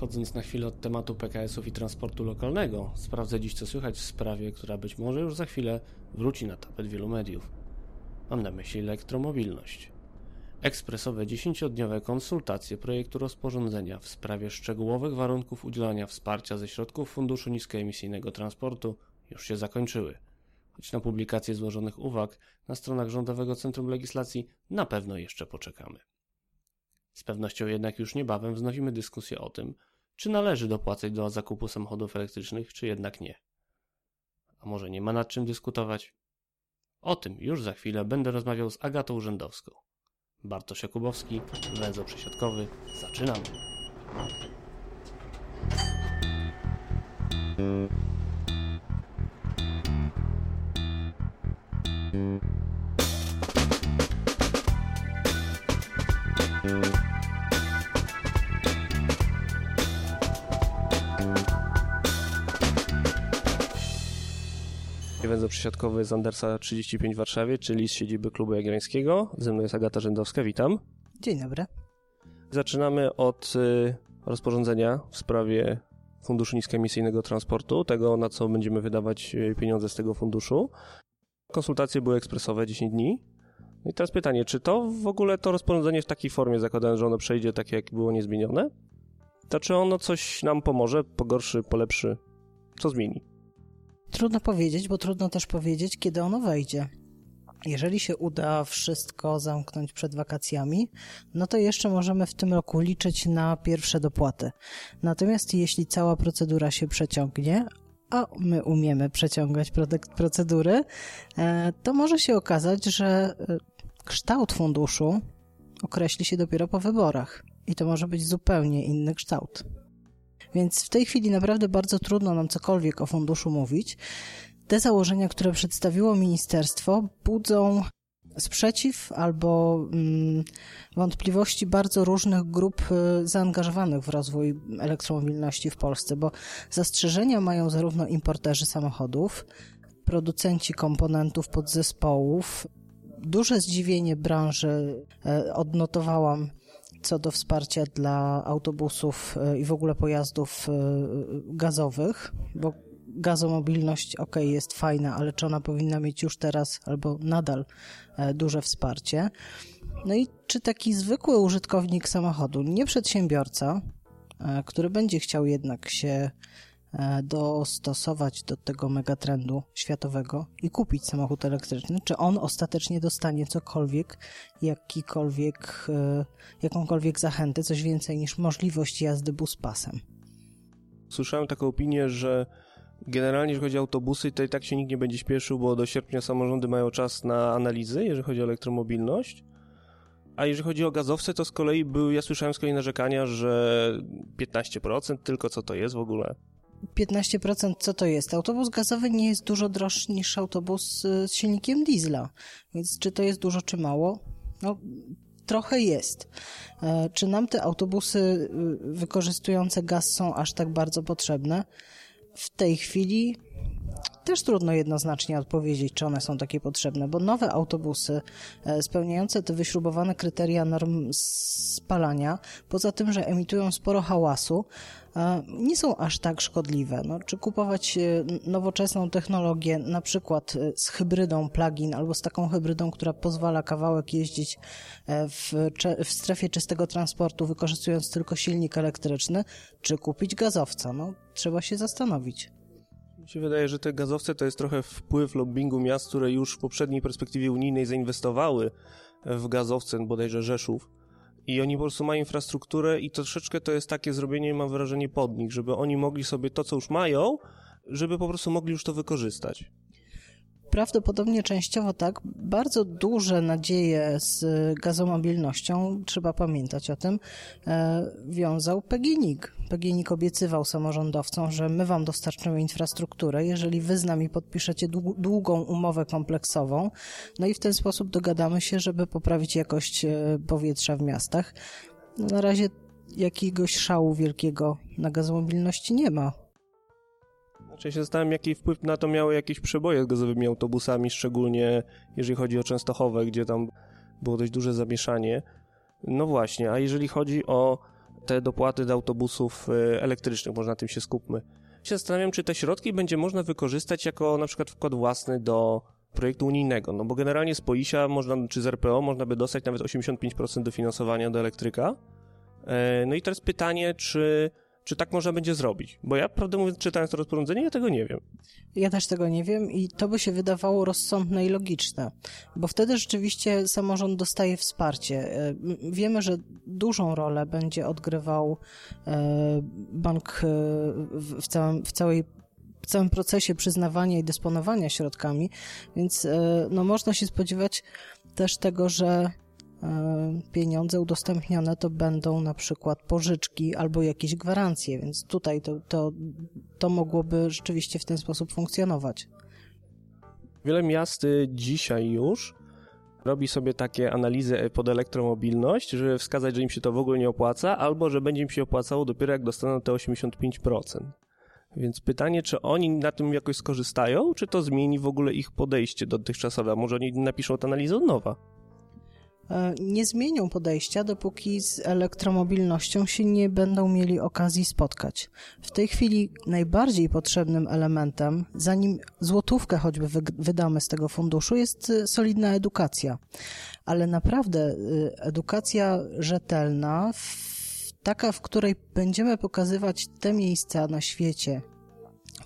Odchodząc na chwilę od tematu PKS-ów i transportu lokalnego, sprawdzę dziś co słychać w sprawie, która być może już za chwilę wróci na tapet wielu mediów. Mam na myśli elektromobilność. Ekspresowe 10-dniowe konsultacje projektu rozporządzenia w sprawie szczegółowych warunków udzielania wsparcia ze środków Funduszu Niskoemisyjnego Transportu już się zakończyły. Choć na publikację złożonych uwag na stronach Rządowego Centrum Legislacji na pewno jeszcze poczekamy. Z pewnością jednak już niebawem wznowimy dyskusję o tym, czy należy dopłacać do zakupu samochodów elektrycznych, czy jednak nie. A może nie ma nad czym dyskutować? O tym już za chwilę będę rozmawiał z Agatą Urzędowską. Bartosz Jakubowski, węzeł przesiadkowy. Zaczynamy. Węzeł przesiadkowy z Andersa 35 w Warszawie, czyli z siedziby klubu jagiellońskiego. Ze mną jest Agata Rzędowska, witam. Dzień dobry. Zaczynamy od y, rozporządzenia w sprawie Funduszu Niskoemisyjnego Transportu, tego na co będziemy wydawać y, pieniądze z tego funduszu. Konsultacje były ekspresowe 10 dni. I teraz pytanie, czy to w ogóle to rozporządzenie w takiej formie, zakładając, że ono przejdzie tak jak było niezmienione, to czy ono coś nam pomoże, pogorszy, polepszy, co zmieni? Trudno powiedzieć, bo trudno też powiedzieć, kiedy ono wejdzie. Jeżeli się uda wszystko zamknąć przed wakacjami, no to jeszcze możemy w tym roku liczyć na pierwsze dopłaty. Natomiast jeśli cała procedura się przeciągnie, a my umiemy przeciągać procedury, e, to może się okazać, że e, kształt funduszu określi się dopiero po wyborach. I to może być zupełnie inny kształt. Więc w tej chwili naprawdę bardzo trudno nam cokolwiek o funduszu mówić. Te założenia, które przedstawiło ministerstwo, budzą sprzeciw albo mm, wątpliwości bardzo różnych grup y, zaangażowanych w rozwój elektromobilności w Polsce, bo zastrzeżenia mają zarówno importerzy samochodów, producenci komponentów podzespołów. Duże zdziwienie branży e, odnotowałam co do wsparcia dla autobusów e, i w ogóle pojazdów e, gazowych, bo gazomobilność ok, jest fajna, ale czy ona powinna mieć już teraz albo nadal e, duże wsparcie? No i czy taki zwykły użytkownik samochodu, nie przedsiębiorca, który będzie chciał jednak się E, dostosować do tego megatrendu światowego i kupić samochód elektryczny, czy on ostatecznie dostanie cokolwiek, jakikolwiek, e, jakąkolwiek zachętę, coś więcej niż możliwość jazdy bus pasem. Słyszałem taką opinię, że generalnie, jeżeli chodzi o autobusy, to i tak się nikt nie będzie śpieszył, bo do sierpnia samorządy mają czas na analizy, jeżeli chodzi o elektromobilność. A jeżeli chodzi o gazowce, to z kolei były, ja słyszałem z kolei narzekania, że 15% tylko co to jest w ogóle. 15% co to jest? Autobus gazowy nie jest dużo droższy niż autobus y, z silnikiem diesla, więc czy to jest dużo, czy mało? No, trochę jest. E, czy nam te autobusy y, wykorzystujące gaz są aż tak bardzo potrzebne? W tej chwili też trudno jednoznacznie odpowiedzieć, czy one są takie potrzebne, bo nowe autobusy e, spełniające te wyśrubowane kryteria norm spalania, poza tym, że emitują sporo hałasu, e, nie są aż tak szkodliwe. No, czy kupować e, nowoczesną technologię, na przykład z hybrydą plug-in albo z taką hybrydą, która pozwala kawałek jeździć w, w strefie czystego transportu, wykorzystując tylko silnik elektryczny, czy kupić gazowca? No, trzeba się zastanowić. Się wydaje, że te gazowce to jest trochę wpływ lobbingu miast, które już w poprzedniej perspektywie unijnej zainwestowały w gazowce, bodajże Rzeszów. I oni po prostu mają infrastrukturę i troszeczkę to jest takie zrobienie, mam wrażenie, pod nich, żeby oni mogli sobie to, co już mają, żeby po prostu mogli już to wykorzystać. Prawdopodobnie częściowo tak. Bardzo duże nadzieje z gazomobilnością, trzeba pamiętać o tym, e, wiązał PGNiG. PGNiG obiecywał samorządowcom, że my wam dostarczymy infrastrukturę, jeżeli wy z nami podpiszecie długą umowę kompleksową, no i w ten sposób dogadamy się, żeby poprawić jakość e, powietrza w miastach. Na razie jakiegoś szału wielkiego na gazomobilności nie ma. Znaczy się zastanawiam, jaki wpływ na to miały jakieś przeboje z gazowymi autobusami, szczególnie jeżeli chodzi o Częstochowę, gdzie tam było dość duże zamieszanie. No właśnie, a jeżeli chodzi o te dopłaty do autobusów y, elektrycznych, może na tym się skupmy. Się zastanawiam, czy te środki będzie można wykorzystać jako na przykład wkład własny do projektu unijnego, no bo generalnie z POISia można, czy z RPO można by dostać nawet 85% dofinansowania do elektryka. E, no i teraz pytanie, czy czy tak można będzie zrobić? Bo ja, prawdę mówiąc, czytając to rozporządzenie, ja tego nie wiem. Ja też tego nie wiem i to by się wydawało rozsądne i logiczne, bo wtedy rzeczywiście samorząd dostaje wsparcie. E, wiemy, że dużą rolę będzie odgrywał e, bank e, w, całym, w całej w całym procesie przyznawania i dysponowania środkami, więc no, można się spodziewać też tego, że pieniądze udostępnione to będą na przykład pożyczki albo jakieś gwarancje, więc tutaj to, to, to mogłoby rzeczywiście w ten sposób funkcjonować. Wiele miast y, dzisiaj już robi sobie takie analizy pod elektromobilność, żeby wskazać, że im się to w ogóle nie opłaca, albo że będzie im się opłacało dopiero jak dostaną te 85%. Więc pytanie, czy oni na tym jakoś skorzystają, czy to zmieni w ogóle ich podejście dotychczasowe? A może oni napiszą tę analizę od nowa? E, nie zmienią podejścia, dopóki z elektromobilnością się nie będą mieli okazji spotkać. W tej chwili najbardziej potrzebnym elementem, zanim złotówkę choćby wydamy z tego funduszu, jest e, solidna edukacja. Ale naprawdę e, edukacja rzetelna, taka, w której będziemy pokazywać te miejsca na świecie,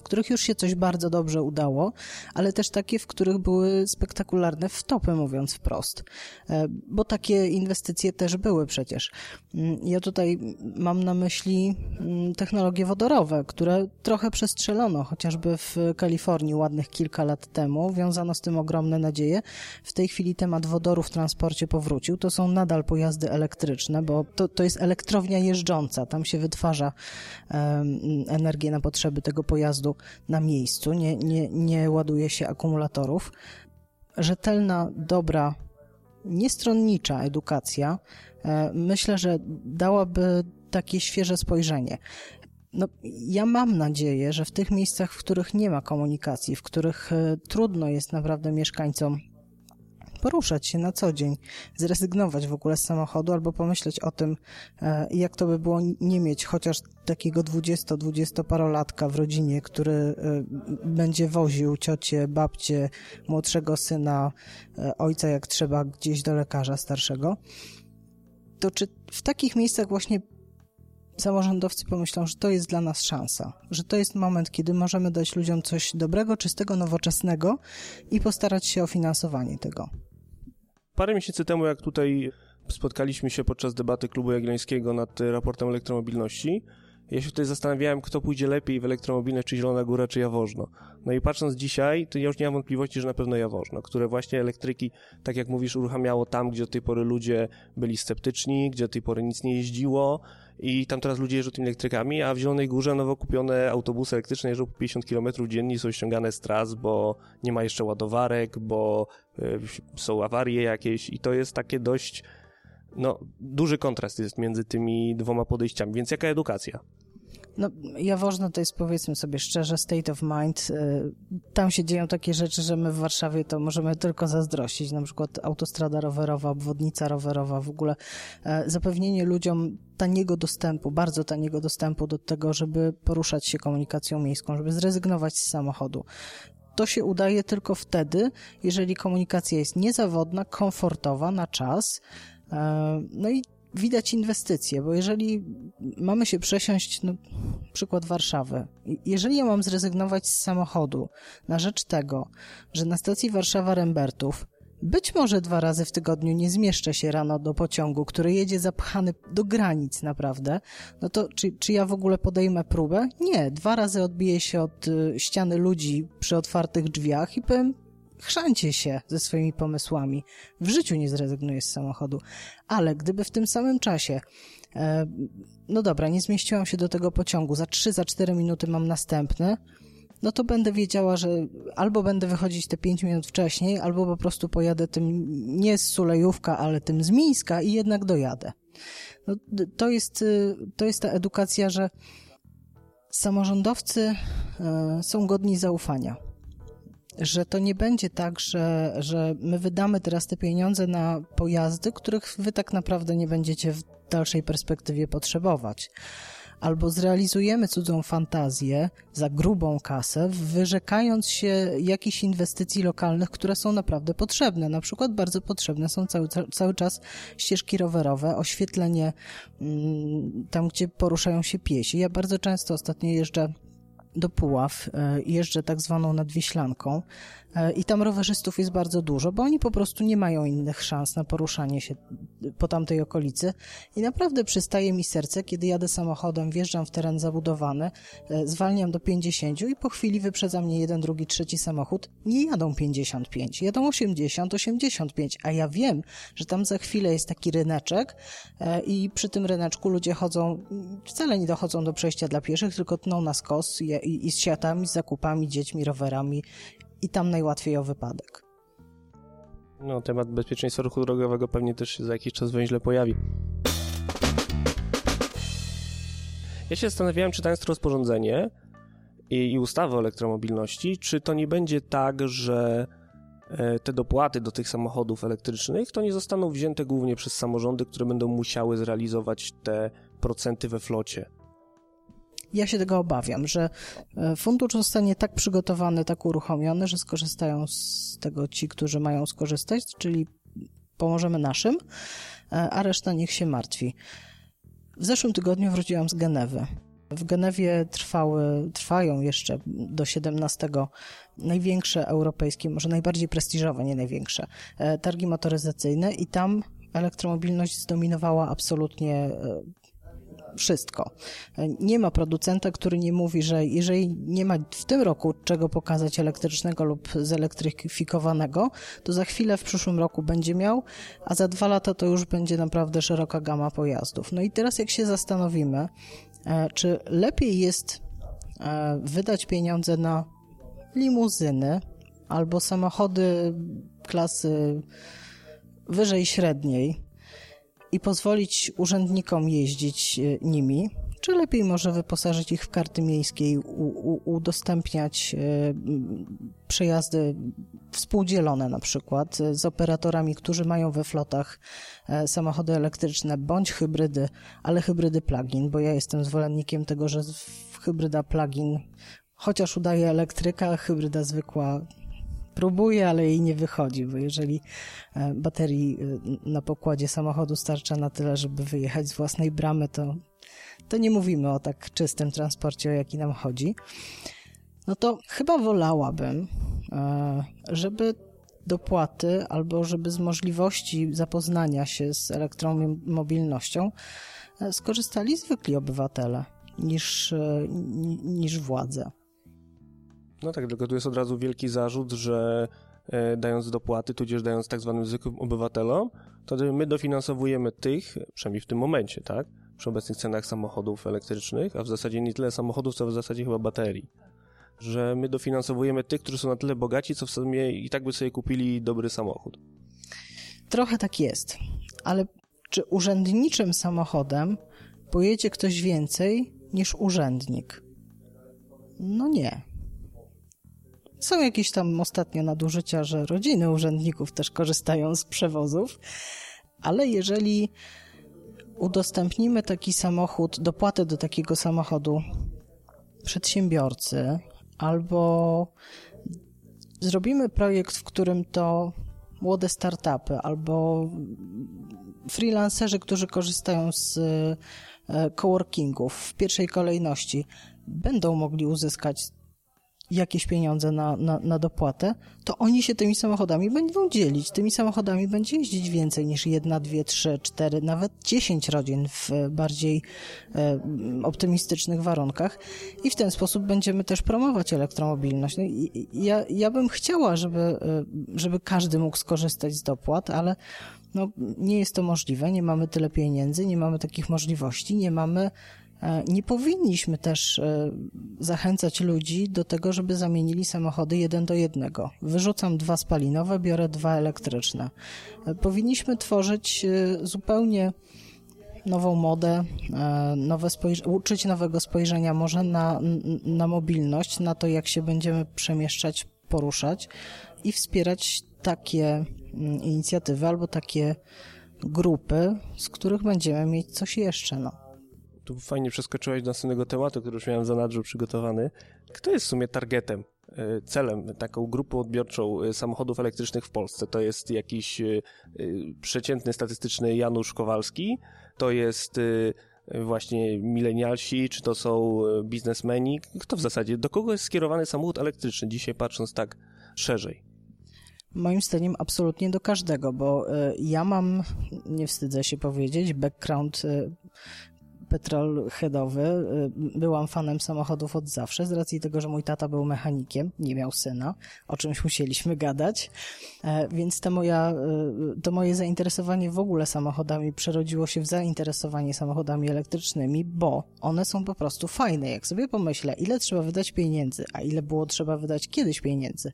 których już się coś bardzo dobrze udało, ale też takie, w których były spektakularne wtopy, mówiąc wprost. E, bo takie inwestycje też były przecież. Mm, ja tutaj mam na myśli mm, technologie wodorowe, które trochę przestrzelono, chociażby w Kalifornii ładnych kilka lat temu. Wiązano z tym ogromne nadzieje. W tej chwili temat wodoru w transporcie powrócił. To są nadal pojazdy elektryczne, bo to, to jest elektrownia jeżdżąca. Tam się wytwarza um, energię na potrzeby tego pojazdu na miejscu, nie, nie, nie ładuje się akumulatorów. Rzetelna, dobra, niestronnicza edukacja e, myślę, że dałaby takie świeże spojrzenie. No, ja mam nadzieję, że w tych miejscach, w których nie ma komunikacji, w których e, trudno jest naprawdę mieszkańcom poruszać się na co dzień, zrezygnować w ogóle z samochodu albo pomyśleć o tym, e, jak to by było nie mieć chociaż takiego 20-20 parolatka w rodzinie, który e, będzie woził ciocię, babcię, młodszego syna, e, ojca jak trzeba gdzieś do lekarza starszego. To czy w takich miejscach właśnie samorządowcy pomyślą, że to jest dla nas szansa, że to jest moment, kiedy możemy dać ludziom coś dobrego, czystego, nowoczesnego i postarać się o finansowanie tego. Parę miesięcy temu, jak tutaj spotkaliśmy się podczas debaty Klubu Jagiellońskiego nad raportem elektromobilności, ja się tutaj zastanawiałem, kto pójdzie lepiej w elektromobilność, czy Zielona Góra, czy Jaworzno. No i patrząc dzisiaj, to ja już nie mam wątpliwości, że na pewno Jaworzno, które właśnie elektryki, tak jak mówisz, uruchamiało tam, gdzie do tej pory ludzie byli sceptyczni, gdzie do tej pory nic nie jeździło i tam teraz ludzie jeżdżą tymi elektrykami, a w Zielonej Górze nowo kupione autobusy elektryczne jeżdżą po 50 km dziennie są ściągane z tras, bo nie ma jeszcze ładowarek, bo y, są awarie jakieś i to jest takie dość no, duży kontrast jest między tymi dwoma podejściami, więc jaka edukacja? No, Jaworzno to jest, powiedzmy sobie szczerze, state of mind. Y, tam się dzieją takie rzeczy, że my w Warszawie to możemy tylko zazdrościć. Na przykład autostrada rowerowa, obwodnica rowerowa, w ogóle e, zapewnienie ludziom taniego dostępu, bardzo taniego dostępu do tego, żeby poruszać się komunikacją miejską, żeby zrezygnować z samochodu. To się udaje tylko wtedy, jeżeli komunikacja jest niezawodna, komfortowa, na czas. E, no i widać inwestycje, bo jeżeli mamy się przesiąść, no, przykład Warszawy, jeżeli ja mam zrezygnować z samochodu na rzecz tego, że na stacji Warszawa-Rembertów być może dwa razy w tygodniu nie zmieszczę się rano do pociągu, który jedzie zapchany do granic naprawdę, no to czy, czy ja w ogóle podejmę próbę? Nie, dwa razy odbiję się od y, ściany ludzi przy otwartych drzwiach i powiem, chrzancie się ze swoimi pomysłami. W życiu nie zrezygnuję z samochodu. Ale gdyby w tym samym czasie, e, no dobra, nie zmieściłam się do tego pociągu, za 3, za 4 minuty mam następny, no to będę wiedziała, że albo będę wychodzić te 5 minut wcześniej, albo po prostu pojadę tym nie z Sulejówka, ale tym z Mińska i jednak dojadę. No, to, jest, y, to jest ta edukacja, że samorządowcy e, są godni zaufania że to nie będzie tak, że, że my wydamy teraz te pieniądze na pojazdy, których wy tak naprawdę nie będziecie dalszej perspektywie potrzebować albo zrealizujemy cudzą fantazję za grubą kasę, wyrzekając się jakichś inwestycji lokalnych, które są naprawdę potrzebne. Na przykład bardzo potrzebne są cały, cały czas ścieżki rowerowe, oświetlenie mm, tam, gdzie poruszają się piesi. Ja bardzo często ostatnio jeżdżę do Puław, e, jeżdżę tak zwaną nadwiślanką i tam rowerzystów jest bardzo dużo, bo oni po prostu nie mają innych szans na poruszanie się po tamtej okolicy. I naprawdę przystaje mi serce, kiedy jadę samochodem, wjeżdżam w teren zabudowany, e, zwalniam do 50 i po chwili wyprzedza mnie jeden, drugi, trzeci samochód, nie jadą 55, jadą 80, 85, a ja wiem, że tam za chwilę jest taki ryneczek i przy tym ryneczku ludzie chodzą, wcale nie dochodzą do przejścia dla pieszych, tylko tną na skos i, i z siatami, z zakupami, dziećmi, rowerami i tam najłatwiej o wypadek. No, temat bezpieczeństwa ruchu drogowego pewnie też się za jakiś czas węźle pojawi. Ja się zastanawiałem, czytając to rozporządzenie i, i ustawę o elektromobilności, czy to nie będzie tak, że e, te dopłaty do tych samochodów elektrycznych to nie zostaną wzięte głównie przez samorządy, które będą musiały zrealizować te procenty we flocie ja się tego obawiam, że e, fundusz zostanie tak przygotowany, tak uruchomiony, że skorzystają z tego ci, którzy mają skorzystać, czyli pomożemy naszym, e, a reszta niech się martwi. W zeszłym tygodniu wróciłam z Genewy. W Genewie trwały, trwają jeszcze do 17 największe europejskie, może najbardziej prestiżowe, nie największe, e, targi motoryzacyjne i tam elektromobilność zdominowała absolutnie wszystko. Nie ma producenta, który nie mówi, że jeżeli nie ma w tym roku czego pokazać elektrycznego lub zelektryfikowanego, to za chwilę w przyszłym roku będzie miał, a za dwa lata to już będzie naprawdę szeroka gama pojazdów. No i teraz jak się zastanowimy, e, czy lepiej jest e, wydać pieniądze na limuzyny albo samochody klasy wyżej średniej, i pozwolić urzędnikom jeździć e, nimi, czy lepiej może wyposażyć ich w karty miejskie i udostępniać e, przejazdy współdzielone na przykład e, z operatorami, którzy mają we flotach samochody elektryczne bądź hybrydy, ale hybrydy plug-in, bo ja jestem zwolennikiem tego, że hybryda plug-in chociaż udaje elektryka, hybryda zwykła próbuje, ale jej nie wychodzi, bo jeżeli e, baterii e, na pokładzie samochodu starcza na tyle, żeby wyjechać z własnej bramy, to, to nie mówimy o tak czystym transporcie, o jaki nam chodzi. No to chyba wolałabym, e, żeby dopłaty albo żeby z możliwości zapoznania się z elektromobilnością skorzystali zwykli obywatele niż, niż władze. No tak, tylko tu jest od razu wielki zarzut, że e, dając dopłaty, tudzież dając tak zwanym zwykłym obywatelom, to my dofinansowujemy tych, przynajmniej w tym momencie, tak, przy obecnych cenach samochodów elektrycznych, a w zasadzie nie tyle samochodów, co w zasadzie chyba baterii, że my dofinansowujemy tych, którzy są na tyle bogaci, co w sumie i tak by sobie kupili dobry samochód. Trochę tak jest, ale czy urzędniczym samochodem pojedzie ktoś więcej niż urzędnik? No nie. Są jakieś tam ostatnio nadużycia, że rodziny urzędników też korzystają z przewozów, ale jeżeli udostępnimy taki samochód, dopłatę do takiego samochodu przedsiębiorcy, albo zrobimy projekt, w którym to młode startupy albo freelancerzy, którzy korzystają z e, coworkingów w pierwszej kolejności, będą mogli uzyskać jakieś pieniądze na, na, na dopłatę, to oni się tymi samochodami będą dzielić. Tymi samochodami będzie jeździć więcej niż jedna, dwie, trzy, cztery, nawet dziesięć rodzin w bardziej e, optymistycznych warunkach i w ten sposób będziemy też promować elektromobilność. No i, ja, ja bym chciała, żeby, e, żeby każdy mógł skorzystać z dopłat, ale no, nie jest to możliwe, nie mamy tyle pieniędzy, nie mamy takich możliwości, nie mamy E, nie powinniśmy też e, zachęcać ludzi do tego, żeby zamienili samochody jeden do jednego. Wyrzucam dwa spalinowe, biorę dwa elektryczne. E, powinniśmy tworzyć zupełnie nową modę, nowe uczyć nowego spojrzenia może na, na mobilność, na to, jak się będziemy przemieszczać, poruszać i wspierać takie mm, inicjatywy albo takie grupy, z których będziemy mieć coś jeszcze. No. Tu fajnie przeskoczyłeś do następnego tematu, który już miałem za nadrzu przygotowany. Kto jest w sumie targetem, e, celem, taką grupą odbiorczą e, samochodów elektrycznych w Polsce? To jest jakiś e, przeciętny, statystyczny Janusz Kowalski? To jest właśnie milenialsi, czy to są biznesmeni? Kto w zasadzie, do kogo jest skierowany samochód elektryczny dzisiaj, patrząc tak szerzej? Moim zdaniem absolutnie do każdego, bo ja mam, nie wstydzę się powiedzieć, background petrolheadowy. Y, byłam fanem samochodów od zawsze, z racji tego, że mój tata był mechanikiem, nie miał syna, o czymś musieliśmy gadać, e, więc to, moja, y, to moje zainteresowanie w ogóle samochodami przerodziło się w zainteresowanie samochodami elektrycznymi, bo one są po prostu fajne. Jak sobie pomyślę, ile trzeba wydać pieniędzy, a ile było trzeba wydać kiedyś pieniędzy,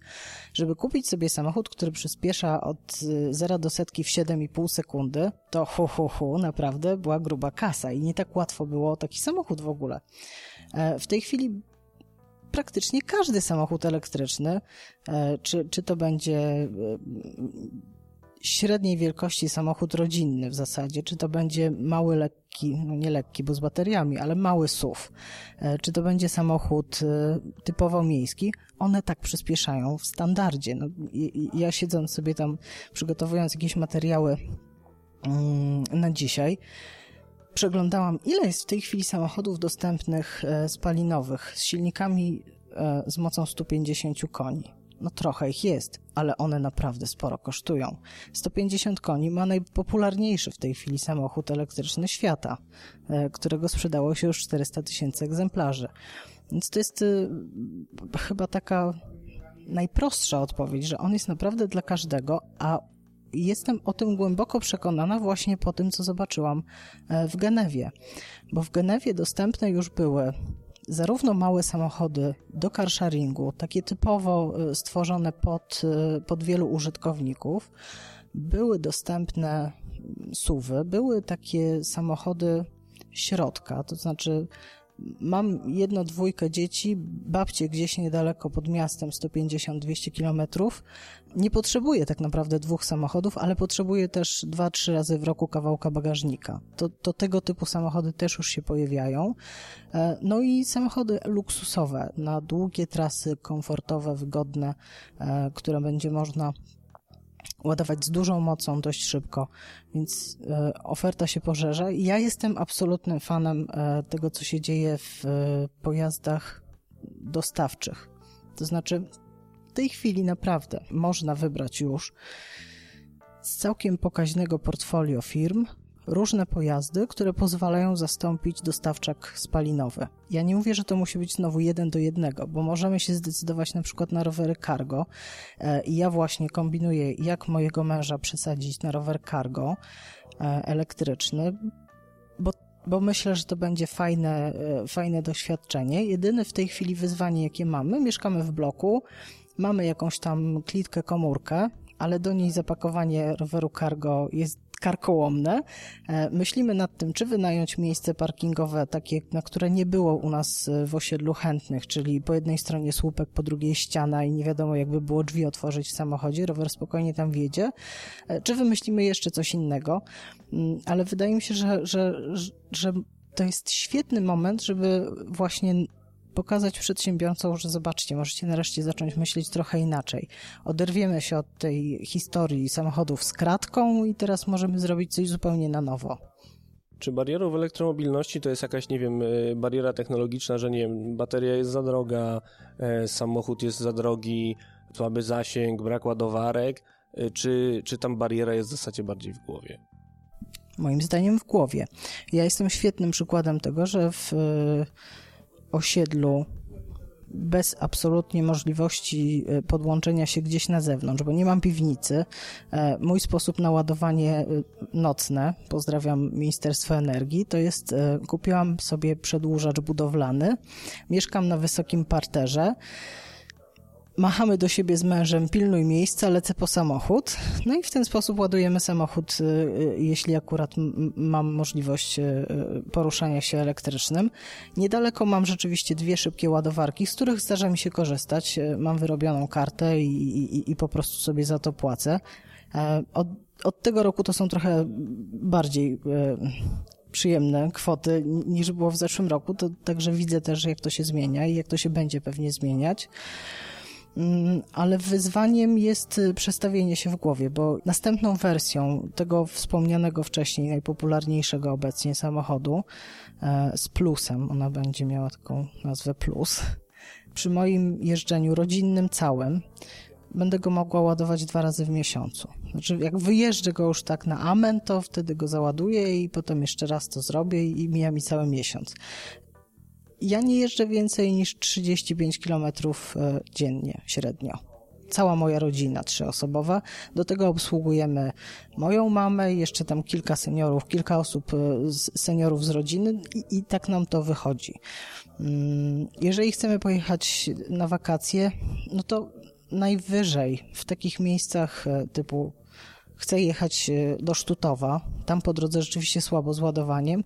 żeby kupić sobie samochód, który przyspiesza od 0 do setki w 7,5 sekundy, to hu, hu, hu, naprawdę była gruba kasa i nie tak łatwo było taki samochód w ogóle. E, w tej chwili praktycznie każdy samochód elektryczny, e, czy, czy to będzie e, średniej wielkości samochód rodzinny w zasadzie, czy to będzie mały, lekki, no nie lekki, bo z bateriami, ale mały SUV, czy to będzie samochód typowo miejski, one tak przyspieszają w standardzie. No, ja siedząc sobie tam, przygotowując jakieś materiały mm, na dzisiaj, przeglądałam, ile jest w tej chwili samochodów dostępnych e, spalinowych z silnikami e, z mocą 150 koni. No trochę ich jest, ale one naprawdę sporo kosztują. 150 koni ma najpopularniejszy w tej chwili samochód elektryczny świata, e, którego sprzedało się już 400 tysięcy egzemplarzy. Więc to jest chyba taka najprostsza odpowiedź, że on jest naprawdę dla każdego, a jestem o tym głęboko przekonana właśnie po tym, co zobaczyłam e, w Genewie. Bo w Genewie dostępne już były zarówno małe samochody do carsharingu, takie typowo e, stworzone pod, e, pod wielu użytkowników, były dostępne suwy, były takie samochody środka, to znaczy mam jedno, dwójkę dzieci, babcie gdzieś niedaleko pod miastem, 150-200 kilometrów. Nie potrzebuję tak naprawdę dwóch samochodów, ale potrzebuję też dwa, trzy razy w roku kawałka bagażnika. To, to tego typu samochody też już się pojawiają. E, no i samochody luksusowe na długie trasy, komfortowe, wygodne, e, które będzie można ładować z dużą mocą dość szybko, więc e, oferta się pożerza. Ja jestem absolutnym fanem e, tego, co się dzieje w e, pojazdach dostawczych. To znaczy, w tej chwili naprawdę można wybrać już z całkiem pokaźnego portfolio firm różne pojazdy, które pozwalają zastąpić dostawczak spalinowy. Ja nie mówię, że to musi być znowu jeden do jednego, bo możemy się zdecydować na przykład na rowery cargo e, i ja właśnie kombinuję, jak mojego męża przesadzić na rower cargo e, elektryczny, bo bo myślę, że to będzie fajne, e, fajne doświadczenie. Jedyne w tej chwili wyzwanie, jakie mamy, mieszkamy w bloku, mamy jakąś tam klitkę, komórkę, ale do niej zapakowanie roweru cargo jest karkołomne. E, myślimy nad tym, czy wynająć miejsce parkingowe takie, na które nie było u nas e, w osiedlu chętnych, czyli po jednej stronie słupek, po drugiej ściana i nie wiadomo jakby było drzwi otworzyć w samochodzie, rower spokojnie tam wjedzie, e, czy wymyślimy jeszcze coś innego, mm, ale wydaje mi się, że, że, że to jest świetny moment, żeby właśnie pokazać przedsiębiorcom, że zobaczcie, możecie nareszcie zacząć myśleć trochę inaczej. Oderwiemy się od tej historii samochodów z kratką i teraz możemy zrobić coś zupełnie na nowo. Czy barierą w elektromobilności to jest jakaś, nie wiem, y, bariera technologiczna, że nie wiem, bateria jest za droga, e, samochód jest za drogi, słaby zasięg, brak ładowarek, y, czy, czy tam bariera jest w zasadzie bardziej w głowie? Moim zdaniem w głowie. Ja jestem świetnym przykładem tego, że w osiedlu bez absolutnie możliwości e, podłączenia się gdzieś na zewnątrz, bo nie mam piwnicy. E, mój sposób na ładowanie e, nocne, pozdrawiam Ministerstwo Energii, to jest kupiłam sobie przedłużacz budowlany. Mieszkam na wysokim parterze machamy do siebie z mężem, pilnuj miejsca, lecę po samochód. No i w ten sposób ładujemy samochód, y, y, jeśli akurat mam możliwość y, poruszania się elektrycznym. Niedaleko mam rzeczywiście dwie szybkie ładowarki, z których zdarza mi się korzystać. Mam wyrobioną kartę i, i, i po prostu sobie za to płacę. E, od od tego roku to są trochę bardziej przyjemne kwoty niż było w zeszłym roku, to także widzę też, jak to się zmienia i jak to się będzie pewnie zmieniać. Mm, ale wyzwaniem jest y, przestawienie się w głowie, bo następną wersją tego wspomnianego wcześniej, najpopularniejszego obecnie samochodu e, z plusem, ona będzie miała taką nazwę plus, przy moim jeżdżeniu rodzinnym całym będę go mogła ładować dwa razy w miesiącu. Znaczy, jak wyjeżdżę go już tak na amen, to wtedy go załaduję i potem jeszcze raz to zrobię i mija mi cały miesiąc. Ja nie jeżdżę więcej niż 35 km e, dziennie średnio. Cała moja rodzina trzyosobowa. Do tego obsługujemy moją mamę, jeszcze tam kilka seniorów, kilka osób, e, seniorów z rodziny i, i tak nam to wychodzi. Mm, jeżeli chcemy pojechać na wakacje, no to najwyżej w takich miejscach e, typu chcę jechać do Sztutowa, tam po drodze rzeczywiście słabo z ładowaniem,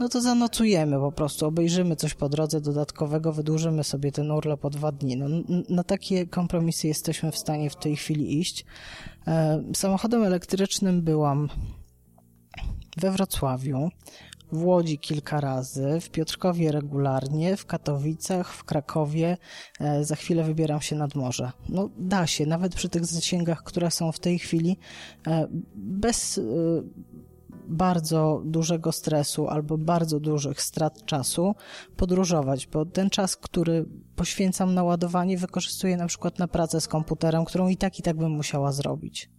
no to zanocujemy po prostu, obejrzymy coś po drodze dodatkowego, wydłużymy sobie ten urlop o dwa dni. No, na takie kompromisy jesteśmy w stanie w tej chwili iść. E, samochodem elektrycznym byłam we Wrocławiu, w Łodzi kilka razy, w Piotrkowie regularnie, w Katowicach, w Krakowie. E, za chwilę wybieram się nad morze. No da się, nawet przy tych zasięgach, które są w tej chwili, e, bez bardzo dużego stresu albo bardzo dużych strat czasu podróżować, bo ten czas, który poświęcam na ładowanie, wykorzystuję na przykład na pracę z komputerem, którą i tak i tak bym musiała zrobić.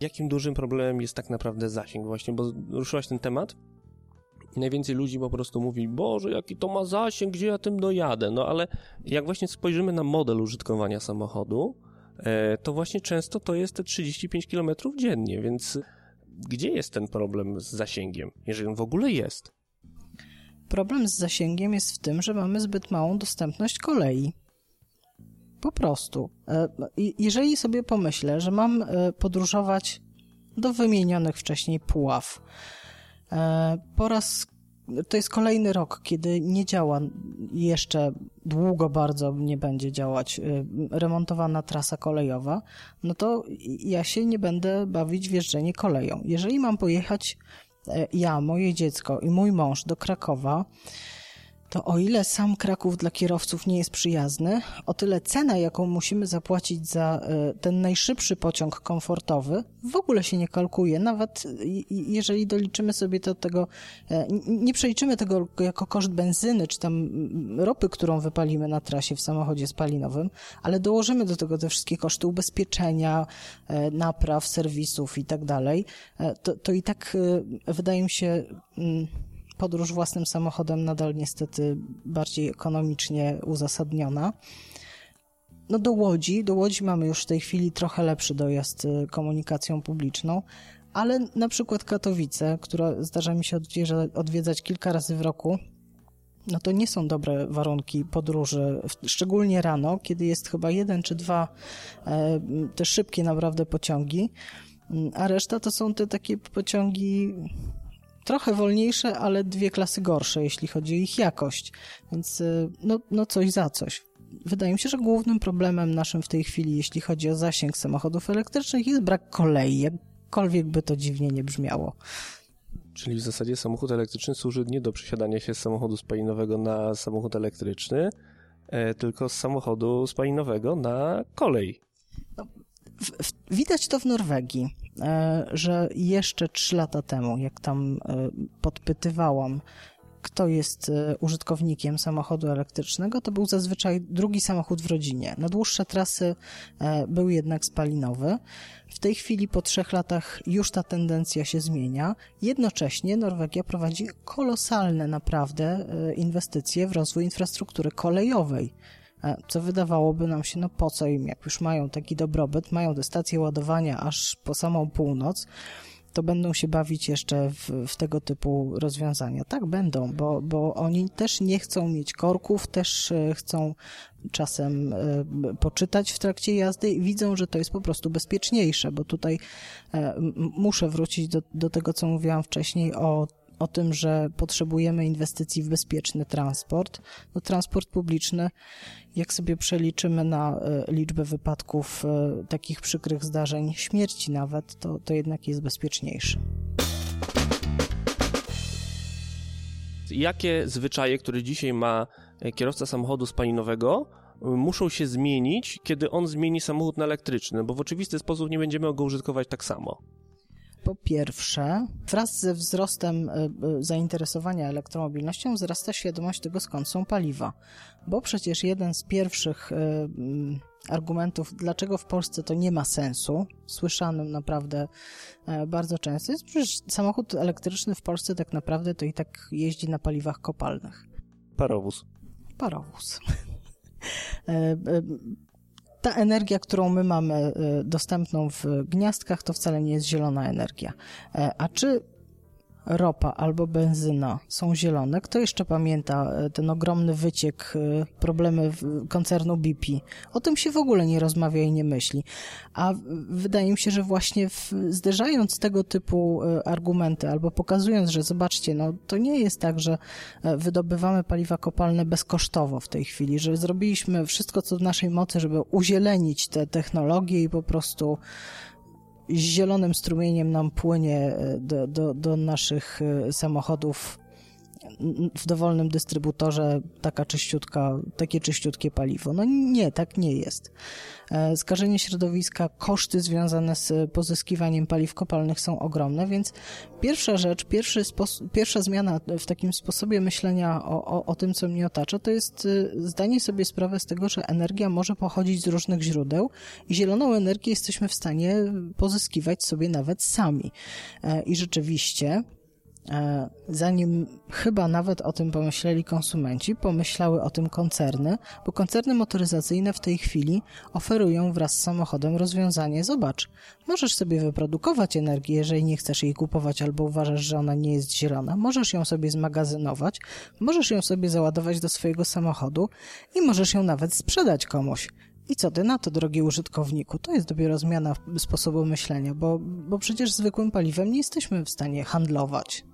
Jakim dużym problemem jest tak naprawdę zasięg właśnie, bo ruszyłaś ten temat? najwięcej ludzi po prostu mówi, Boże, jaki to ma zasięg, gdzie ja tym dojadę? No ale jak właśnie spojrzymy na model użytkowania samochodu, to właśnie często to jest te 35 km dziennie, więc gdzie jest ten problem z zasięgiem, jeżeli on w ogóle jest? Problem z zasięgiem jest w tym, że mamy zbyt małą dostępność kolei. Po prostu. E, jeżeli sobie pomyślę, że mam e, podróżować do wymienionych wcześniej Puław, po raz to jest kolejny rok, kiedy nie działa jeszcze długo bardzo nie będzie działać y, remontowana trasa kolejowa, no to ja się nie będę bawić w jeżdżenie koleją. Jeżeli mam pojechać e, ja, moje dziecko i mój mąż do Krakowa, to o ile sam Kraków dla kierowców nie jest przyjazny, o tyle cena, jaką musimy zapłacić za e, ten najszybszy pociąg komfortowy, w ogóle się nie kalkuje. Nawet jeżeli doliczymy sobie do tego, e, nie przeliczymy tego jako koszt benzyny, czy tam ropy, którą wypalimy na trasie w samochodzie spalinowym, ale dołożymy do tego te wszystkie koszty ubezpieczenia, e, napraw, serwisów i tak dalej, to, to i tak wydaje mi się mm, podróż własnym samochodem nadal niestety bardziej ekonomicznie uzasadniona. No do Łodzi, do Łodzi mamy już w tej chwili trochę lepszy dojazd y, komunikacją publiczną, ale na przykład Katowice, które zdarza mi się odwiedzać kilka razy w roku, no to nie są dobre warunki podróży, szczególnie rano, kiedy jest chyba jeden czy dwa e, te szybkie naprawdę pociągi, a reszta to są te takie pociągi trochę wolniejsze, ale dwie klasy gorsze, jeśli chodzi o ich jakość. Więc y, no, no coś za coś. Wydaje mi się, że głównym problemem naszym w tej chwili, jeśli chodzi o zasięg samochodów elektrycznych, jest brak kolei, jakkolwiek by to dziwnie nie brzmiało. Czyli w zasadzie samochód elektryczny służy nie do przesiadania się z samochodu spalinowego na samochód elektryczny, e, tylko z samochodu spalinowego na kolej. No, w, widać to w Norwegii. E, że jeszcze trzy lata temu, jak tam e, podpytywałam, kto jest e, użytkownikiem samochodu elektrycznego, to był zazwyczaj drugi samochód w rodzinie. Na dłuższe trasy był jednak spalinowy. W tej chwili po trzech latach już ta tendencja się zmienia. Jednocześnie Norwegia prowadzi kolosalne naprawdę inwestycje w rozwój infrastruktury kolejowej co wydawałoby nam się, no po co im, jak już mają taki dobrobyt, mają te stacje ładowania aż po samą północ, to będą się bawić jeszcze w, w, tego typu rozwiązania. Tak będą, bo, bo oni też nie chcą mieć korków, też e, chcą czasem e, poczytać w trakcie jazdy i widzą, że to jest po prostu bezpieczniejsze, bo tutaj e, muszę wrócić do, do tego, co mówiłam wcześniej o o tym, że potrzebujemy inwestycji w bezpieczny transport. No, transport publiczny, jak sobie przeliczymy na e, liczbę wypadków e, takich przykrych zdarzeń, śmierci nawet, to, to jednak jest bezpieczniejszy. Jakie zwyczaje, które dzisiaj ma e, kierowca samochodu spalinowego, muszą się zmienić, kiedy on zmieni samochód na elektryczny, bo w oczywisty sposób nie będziemy go użytkować tak samo. Po pierwsze, wraz ze wzrostem e, e, zainteresowania elektromobilnością wzrasta świadomość tego, skąd są paliwa. Bo przecież jeden z pierwszych e, argumentów, dlaczego w Polsce to nie ma sensu, słyszanym naprawdę bardzo często, jest przecież samochód elektryczny w Polsce tak naprawdę to i tak jeździ na paliwach kopalnych. Parowóz. Parowóz. ta energia, którą my mamy e, dostępną w gniazdkach, to wcale nie jest zielona energia. E, a czy ropa albo benzyna są zielone. Kto jeszcze pamięta e, ten ogromny wyciek, e, problemy koncernu BP? O tym się w ogóle nie rozmawia i nie myśli. A wydaje mi się, że właśnie w, zderzając tego typu e, argumenty albo pokazując, że zobaczcie, no to nie jest tak, że wydobywamy paliwa kopalne bezkosztowo w tej chwili, że zrobiliśmy wszystko, co w naszej mocy, żeby uzielenić te technologie i po prostu zielonym strumieniem nam płynie e, do, do, do naszych e, samochodów w dowolnym dystrybutorze taka czyściutka, takie czyściutkie paliwo. No nie, tak nie jest. E, skażenie środowiska, koszty związane z pozyskiwaniem paliw kopalnych są ogromne, więc pierwsza rzecz, pierwszy pierwsza zmiana w takim sposobie myślenia o, o, o tym, co mnie otacza, to jest e, zdanie sobie sprawy z tego, że energia może pochodzić z różnych źródeł i zieloną energię jesteśmy w stanie pozyskiwać sobie nawet sami. E, I rzeczywiście zanim chyba nawet o tym pomyśleli konsumenci, pomyślały o tym koncerny, bo koncerny motoryzacyjne w tej chwili oferują wraz z samochodem rozwiązanie. Zobacz, możesz sobie wyprodukować energię, jeżeli nie chcesz jej kupować albo uważasz, że ona nie jest zielona. Możesz ją sobie zmagazynować, możesz ją sobie załadować do swojego samochodu i możesz ją nawet sprzedać komuś. I co ty na to, drogi użytkowniku? To jest dopiero zmiana sposobu myślenia, bo, bo przecież zwykłym paliwem nie jesteśmy w stanie handlować.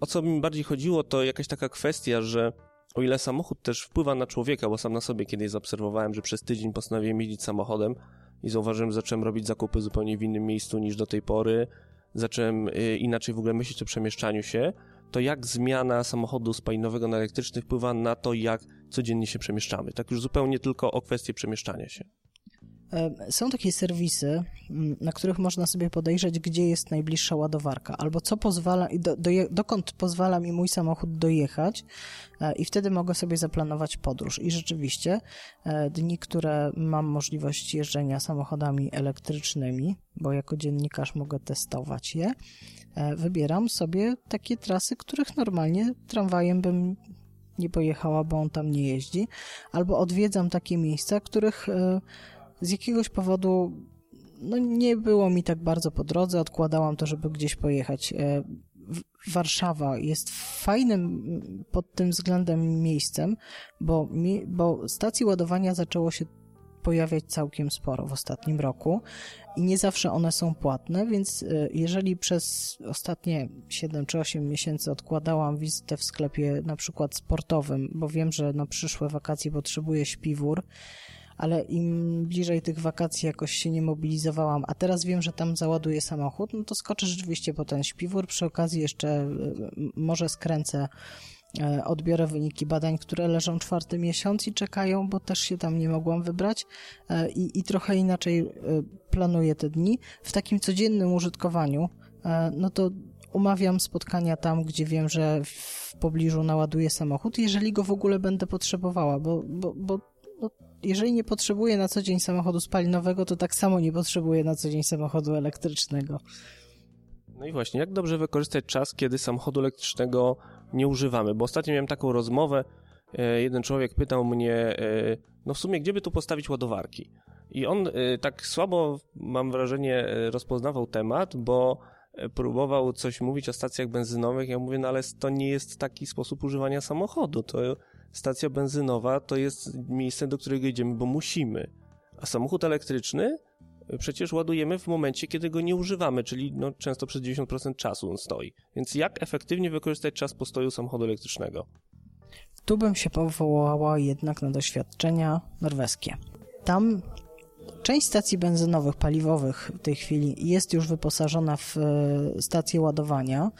O co mi bardziej chodziło, to jakaś taka kwestia, że o ile samochód też wpływa na człowieka, bo sam na sobie kiedyś zaobserwowałem, że przez tydzień postanowiłem jeździć samochodem i zauważyłem, że zacząłem robić zakupy zupełnie w innym miejscu niż do tej pory, zacząłem y, inaczej w ogóle myśleć o przemieszczaniu się, to jak zmiana samochodu spalinowego na elektryczny wpływa na to, jak codziennie się przemieszczamy. Tak już zupełnie tylko o kwestię przemieszczania się. Są takie serwisy, mm, na których można sobie podejrzeć, gdzie jest najbliższa ładowarka, albo co pozwala, do, do, dokąd pozwala mi mój samochód dojechać, e, i wtedy mogę sobie zaplanować podróż. I rzeczywiście, e, dni, które mam możliwość jeżdżenia samochodami elektrycznymi, bo jako dziennikarz mogę testować je, e, wybieram sobie takie trasy, których normalnie tramwajem bym nie pojechała, bo on tam nie jeździ, albo odwiedzam takie miejsca, których z jakiegoś powodu no, nie było mi tak bardzo po drodze, odkładałam to, żeby gdzieś pojechać. E, Warszawa jest fajnym pod tym względem miejscem, bo, mi, bo stacji ładowania zaczęło się pojawiać całkiem sporo w ostatnim roku i nie zawsze one są płatne, więc e, jeżeli przez ostatnie 7 czy 8 miesięcy odkładałam wizytę w sklepie na przykład sportowym, bo wiem, że na przyszłe wakacje potrzebuję śpiwór, ale im bliżej tych wakacji jakoś się nie mobilizowałam, a teraz wiem, że tam załaduję samochód, no to skoczę rzeczywiście po ten śpiwór, przy okazji jeszcze e, może skręcę e, odbiorę wyniki badań, które leżą czwarty miesiąc i czekają, bo też się tam nie mogłam wybrać e, i, i trochę inaczej planuję te dni. W takim codziennym użytkowaniu, no to umawiam spotkania tam, gdzie wiem, że w pobliżu naładuję samochód, jeżeli go w ogóle będę potrzebowała, bo, bo, bo no, jeżeli nie potrzebuję na co dzień samochodu spalinowego, to tak samo nie potrzebuję na co dzień samochodu elektrycznego. No i właśnie, jak dobrze wykorzystać czas, kiedy samochodu elektrycznego nie używamy? Bo ostatnio miałem taką rozmowę, e, jeden człowiek pytał mnie, e, no w sumie, gdzie by tu postawić ładowarki? I on e, tak słabo, mam wrażenie, rozpoznawał temat, bo próbował coś mówić o stacjach benzynowych. Ja mówię, no ale to nie jest taki sposób używania samochodu. To stacja benzynowa to jest miejsce, do którego idziemy, bo musimy. A samochód elektryczny przecież ładujemy w momencie, kiedy go nie używamy, czyli no, często przez 90% czasu on stoi. Więc jak efektywnie wykorzystać czas postoju samochodu elektrycznego? Tu bym się powołała jednak na doświadczenia norweskie. Tam część stacji benzynowych, paliwowych w tej chwili jest już wyposażona w e, stacje ładowania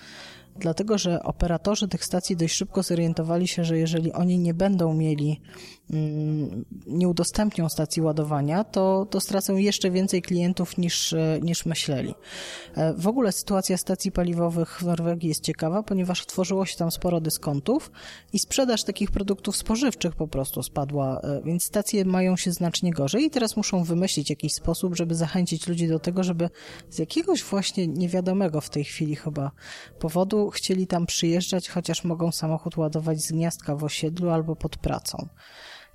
dlatego że operatorzy tych stacji dość szybko zorientowali się, że jeżeli oni nie będą mieli, mm, nie udostępnią stacji ładowania, to, to stracą jeszcze więcej klientów niż, e, niż myśleli. E, w ogóle sytuacja stacji paliwowych w Norwegii jest ciekawa, ponieważ tworzyło się tam sporo dyskontów i sprzedaż takich produktów spożywczych po prostu spadła, e, więc stacje mają się znacznie gorzej i teraz muszą wymyślić jakiś sposób, żeby zachęcić ludzi do tego, żeby z jakiegoś właśnie niewiadomego w tej chwili chyba powodu chcieli tam przyjeżdżać, chociaż mogą samochód ładować z gniazdka w osiedlu albo pod pracą.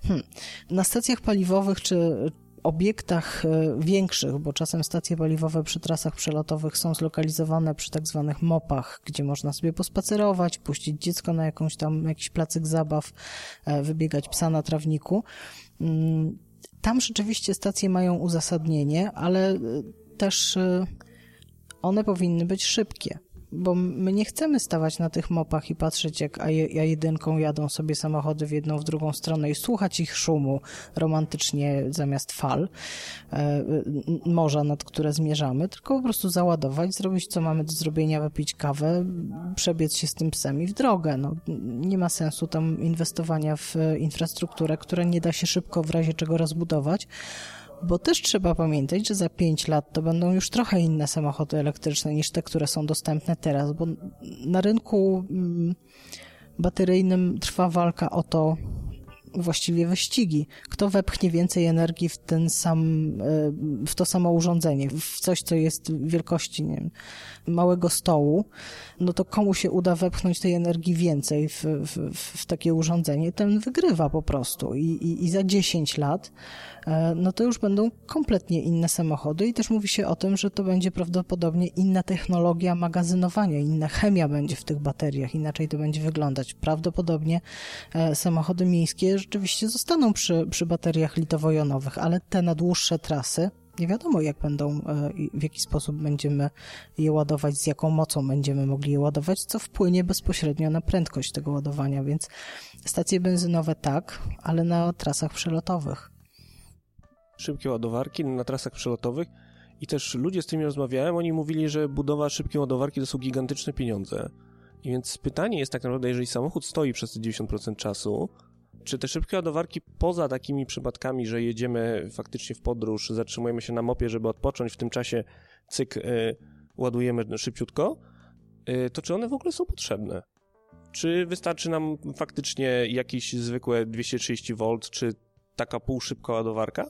Hmm. Na stacjach paliwowych czy obiektach e, większych, bo czasem stacje paliwowe przy trasach przelotowych są zlokalizowane przy tak zwanych mopach, gdzie można sobie pospacerować, puścić dziecko na jakąś tam jakiś placyk zabaw, e, wybiegać psa na trawniku. Mm, tam rzeczywiście stacje mają uzasadnienie, ale e, też one powinny być szybkie bo my nie chcemy stawać na tych mopach i patrzeć, jak A1 jadą sobie samochody w jedną, w drugą stronę i słuchać ich szumu romantycznie zamiast fal e, morza, nad które zmierzamy, tylko po prostu załadować, zrobić co mamy do zrobienia, wypić kawę, przebiec się z tym psem i w drogę. No, nie ma sensu tam inwestowania w infrastrukturę, która nie da się szybko w razie czego rozbudować, bo też trzeba pamiętać, że za 5 lat to będą już trochę inne samochody elektryczne niż te, które są dostępne teraz, bo na rynku mm, bateryjnym trwa walka o to, właściwie wyścigi. Kto wepchnie więcej energii w ten sam, e, w to samo urządzenie, w coś, co jest wielkości nie wiem, małego stołu, no to komu się uda wepchnąć tej energii więcej w, w, w takie urządzenie, ten wygrywa po prostu. I, i, I za 10 lat e, no to już będą kompletnie inne samochody i też mówi się o tym, że to będzie prawdopodobnie inna technologia magazynowania, inna chemia będzie w tych bateriach, inaczej to będzie wyglądać. Prawdopodobnie e, samochody miejskie rzeczywiście zostaną przy, przy bateriach litowo-jonowych, ale te na dłuższe trasy nie wiadomo, jak będą, e, w jaki sposób będziemy je ładować, z jaką mocą będziemy mogli je ładować, co wpłynie bezpośrednio na prędkość tego ładowania, więc stacje benzynowe tak, ale na trasach przelotowych. Szybkie ładowarki na trasach przelotowych i też ludzie, z którymi rozmawiałem, oni mówili, że budowa szybkiej ładowarki to są gigantyczne pieniądze. I więc pytanie jest tak naprawdę, jeżeli samochód stoi przez 90% czasu, czy te szybkie ładowarki poza takimi przypadkami, że jedziemy faktycznie w podróż, zatrzymujemy się na mopie, żeby odpocząć, w tym czasie cyk y, ładujemy szybciutko, y, to czy one w ogóle są potrzebne? Czy wystarczy nam faktycznie jakieś zwykłe 230V, czy taka półszybka ładowarka?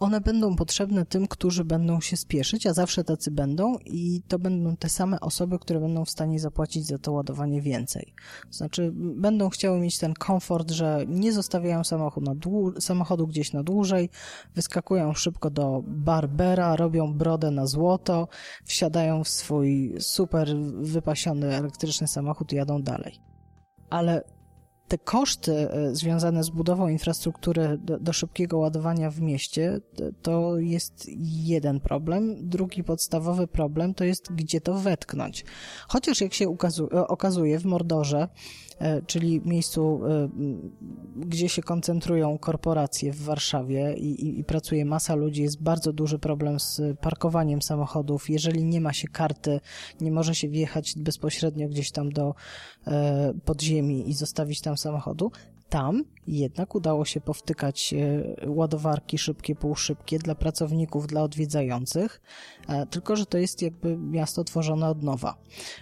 One będą potrzebne tym, którzy będą się spieszyć, a zawsze tacy będą i to będą te same osoby, które będą w stanie zapłacić za to ładowanie więcej. Znaczy, będą chciały mieć ten komfort, że nie zostawiają samochodu, na samochodu gdzieś na dłużej, wyskakują szybko do Barbera, robią brodę na złoto, wsiadają w swój super wypasiony elektryczny samochód i jadą dalej. Ale te koszty e, związane z budową infrastruktury do, do, szybkiego ładowania w mieście to jest jeden problem. Drugi podstawowy problem to jest, gdzie to wetknąć. Chociaż jak się okazuje w Mordorze, E, czyli miejscu, e, gdzie się koncentrują korporacje w Warszawie i, i, i, pracuje masa ludzi, jest bardzo duży problem z parkowaniem samochodów. Jeżeli nie ma się karty, nie może się wjechać bezpośrednio gdzieś tam do e, podziemi i zostawić tam samochodu, tam jednak udało się powtykać e, ładowarki szybkie, półszybkie dla pracowników, dla odwiedzających, e, tylko że to jest jakby miasto tworzone od nowa.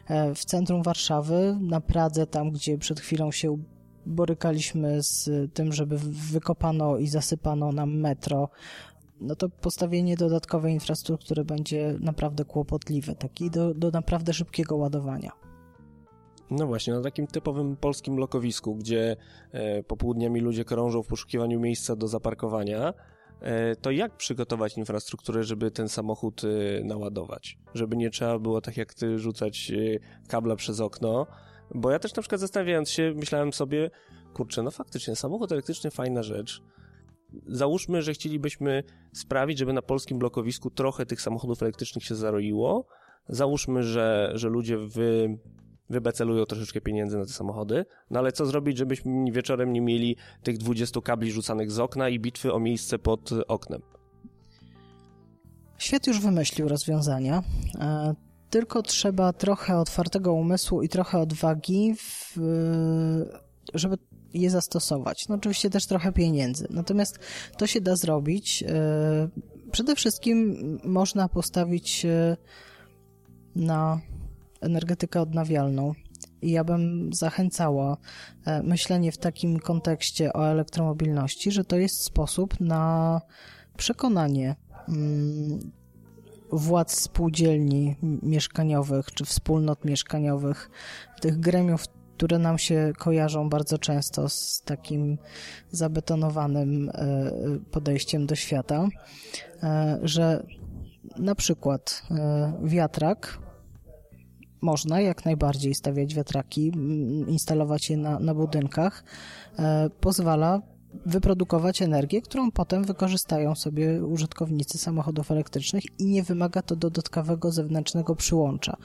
E, w centrum Warszawy, na Pradze, tam gdzie przed chwilą się borykaliśmy z tym, żeby wykopano i zasypano nam metro, no to postawienie dodatkowej infrastruktury będzie naprawdę kłopotliwe, taki do, do naprawdę szybkiego ładowania. No właśnie, na takim typowym polskim lokowisku, gdzie e, popołudniami ludzie krążą w poszukiwaniu miejsca do zaparkowania, e, to jak przygotować infrastrukturę, żeby ten samochód e, naładować? Żeby nie trzeba było tak jak ty rzucać kabla przez okno, bo ja też na przykład zastanawiając się, myślałem sobie, kurczę, no faktycznie, samochód elektryczny fajna rzecz, załóżmy, że chcielibyśmy sprawić, żeby na polskim blokowisku trochę tych samochodów elektrycznych się zaroiło. Załóżmy, że, że ludzie wy, wybecelują troszeczkę pieniędzy na te samochody, no ale co zrobić, żebyśmy wieczorem nie mieli tych 20 kabli rzucanych z okna i bitwy o miejsce pod oknem? Świat już wymyślił rozwiązania, e, tylko trzeba trochę otwartego umysłu i trochę odwagi, w, żeby je zastosować. No oczywiście też trochę pieniędzy. Natomiast to się da zrobić. E, przede wszystkim można postawić e, na energetykę odnawialną. I ja bym zachęcała e, myślenie w takim kontekście o elektromobilności, że to jest sposób na przekonanie mm, władz spółdzielni mieszkaniowych czy wspólnot mieszkaniowych, tych gremiów, które nam się kojarzą bardzo często z takim zabetonowanym e, podejściem do świata, e, że na przykład wiatrak można jak najbardziej stawiać wiatraki, instalować je na, na budynkach, e, pozwala wyprodukować energię, którą potem wykorzystają sobie użytkownicy samochodów elektrycznych i nie wymaga to dodatkowego zewnętrznego przyłącza.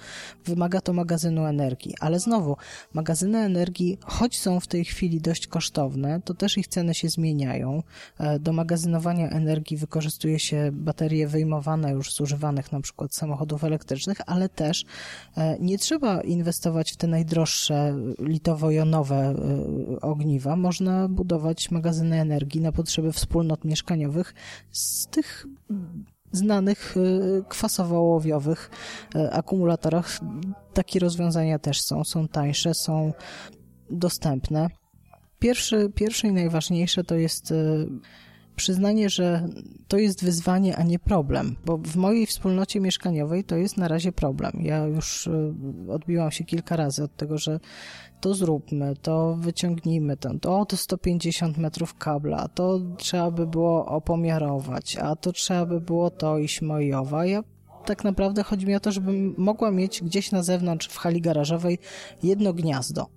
Wymaga to magazynu energii, ale znowu magazyny energii, choć są w tej chwili dość kosztowne, to też ich ceny się zmieniają. E, do magazynowania energii wykorzystuje się baterie wyjmowane już z używanych na przykład samochodów elektrycznych, ale też e, nie trzeba inwestować w te najdroższe litowo-jonowe e, ogniwa. Można budować magazyny magazyny energii na potrzeby wspólnot mieszkaniowych z tych znanych y, kwasowo-ołowiowych y, akumulatorach. Takie rozwiązania też są, są tańsze, są dostępne. Pierwszy, pierwsze i najważniejsze to jest y, przyznanie, że to jest wyzwanie, a nie problem, bo w mojej wspólnocie mieszkaniowej to jest na razie problem. Ja już odbiłam się kilka razy od tego, że to zróbmy, to wyciągnijmy ten, to, to 150 metrów kabla, to trzeba by było opomiarować, a to trzeba by było to iść mojowa. Ja tak naprawdę chodzi mi o to, żebym mogła mieć gdzieś na zewnątrz w hali garażowej jedno gniazdo.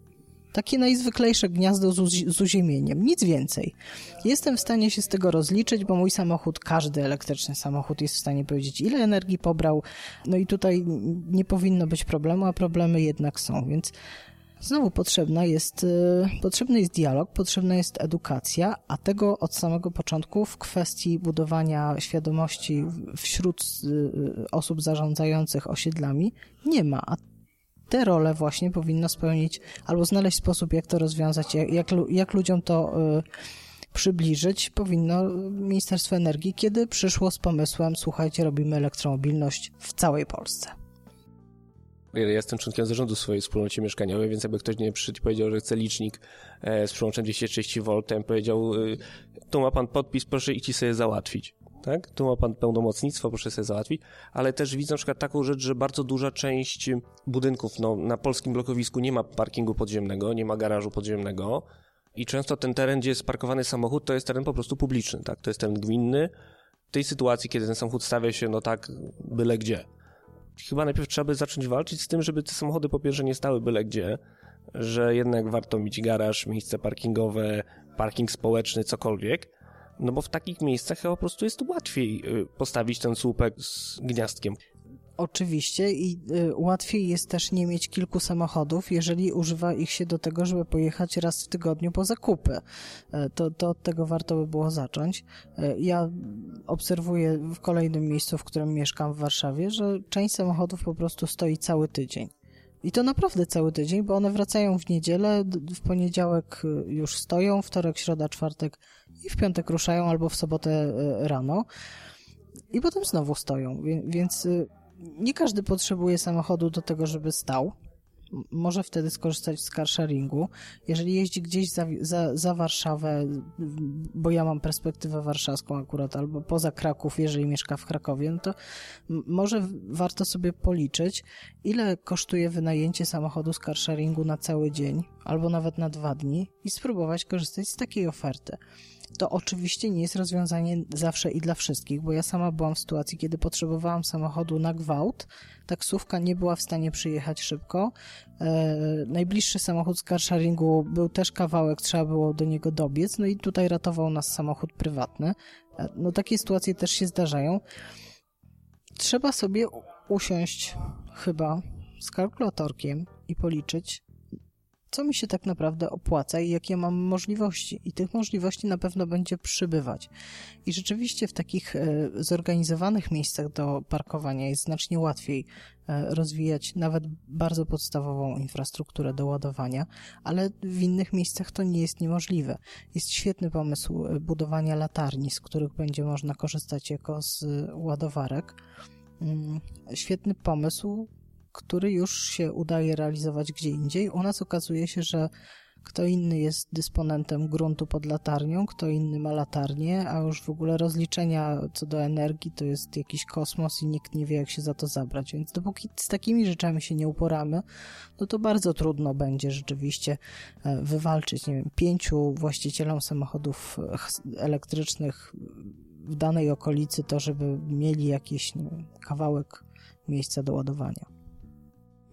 Takie najzwyklejsze gniazdo z uziemieniem, nic więcej. Jestem w stanie się z tego rozliczyć, bo mój samochód, każdy elektryczny samochód jest w stanie powiedzieć, ile energii pobrał. No i tutaj nie powinno być problemu, a problemy jednak są, więc Znowu potrzebna jest, y, potrzebny jest dialog, potrzebna jest edukacja, a tego od samego początku w kwestii budowania świadomości wśród y, osób zarządzających osiedlami nie ma. A te role właśnie powinno spełnić albo znaleźć sposób, jak to rozwiązać, jak, jak ludziom to y, przybliżyć, powinno Ministerstwo Energii, kiedy przyszło z pomysłem, słuchajcie, robimy elektromobilność w całej Polsce ja jestem członkiem zarządu swojej wspólnocie mieszkaniowej, więc jakby ktoś nie przyszedł i powiedział, że chce licznik e, z przyłączem 230 V, powiedział, y, tu ma pan podpis, proszę idź sobie załatwić. Tak? Tu ma pan pełnomocnictwo, proszę sobie załatwić, ale też widzę na przykład taką rzecz, że bardzo duża część budynków no, na polskim blokowisku nie ma parkingu podziemnego, nie ma garażu podziemnego i często ten teren, gdzie jest parkowany samochód, to jest teren po prostu publiczny, tak? To jest teren gminny. W tej sytuacji, kiedy ten samochód stawia się, no tak, byle gdzie, chyba najpierw trzeba by zacząć walczyć z tym, żeby te samochody po pierwsze nie stały byle gdzie, że jednak warto mieć garaż, miejsce parkingowe, parking społeczny, cokolwiek, no bo w takich miejscach chyba po prostu jest łatwiej y, postawić ten słupek z gniazdkiem. Oczywiście i y, łatwiej jest też nie mieć kilku samochodów, jeżeli używa ich się do tego, żeby pojechać raz w tygodniu po zakupy. Y, to, to od tego warto by było zacząć. Y, ja obserwuję w kolejnym miejscu, w którym mieszkam w Warszawie, że część samochodów po prostu stoi cały tydzień. I to naprawdę cały tydzień, bo one wracają w niedzielę, w poniedziałek już stoją, wtorek, środa, czwartek i w piątek ruszają albo w sobotę rano. I potem znowu stoją, więc nie każdy potrzebuje samochodu do tego, żeby stał. Może wtedy skorzystać z carsharingu. Jeżeli jeździ gdzieś za, za, za Warszawę, bo ja mam perspektywę warszawską akurat, albo poza Kraków, jeżeli mieszka w Krakowie, no to może warto sobie policzyć, ile kosztuje wynajęcie samochodu z carsharingu na cały dzień, albo nawet na dwa dni i spróbować korzystać z takiej oferty. To oczywiście nie jest rozwiązanie zawsze i dla wszystkich, bo ja sama byłam w sytuacji, kiedy potrzebowałam samochodu na gwałt, taksówka nie była w stanie przyjechać szybko. E, najbliższy samochód z carsharingu był też kawałek, trzeba było do niego dobiec, no i tutaj ratował nas samochód prywatny. E, no takie sytuacje też się zdarzają. Trzeba sobie usiąść chyba z kalkulatorkiem i policzyć, co mi się tak naprawdę opłaca i jakie mam możliwości. I tych możliwości na pewno będzie przybywać. I rzeczywiście w takich e, zorganizowanych miejscach do parkowania jest znacznie łatwiej e, rozwijać nawet bardzo podstawową infrastrukturę do ładowania, ale w innych miejscach to nie jest niemożliwe. Jest świetny pomysł e, budowania latarni, z których będzie można korzystać jako z ładowarek. Mm, świetny pomysł który już się udaje realizować gdzie indziej. U nas okazuje się, że kto inny jest dysponentem gruntu pod latarnią, kto inny ma latarnię, a już w ogóle rozliczenia co do energii to jest jakiś kosmos i nikt nie wie, jak się za to zabrać. Więc dopóki z takimi rzeczami się nie uporamy, no to bardzo trudno będzie rzeczywiście e, wywalczyć, nie wiem, pięciu właścicielom samochodów e, elektrycznych w danej okolicy to, żeby mieli jakiś wiem, kawałek miejsca do ładowania.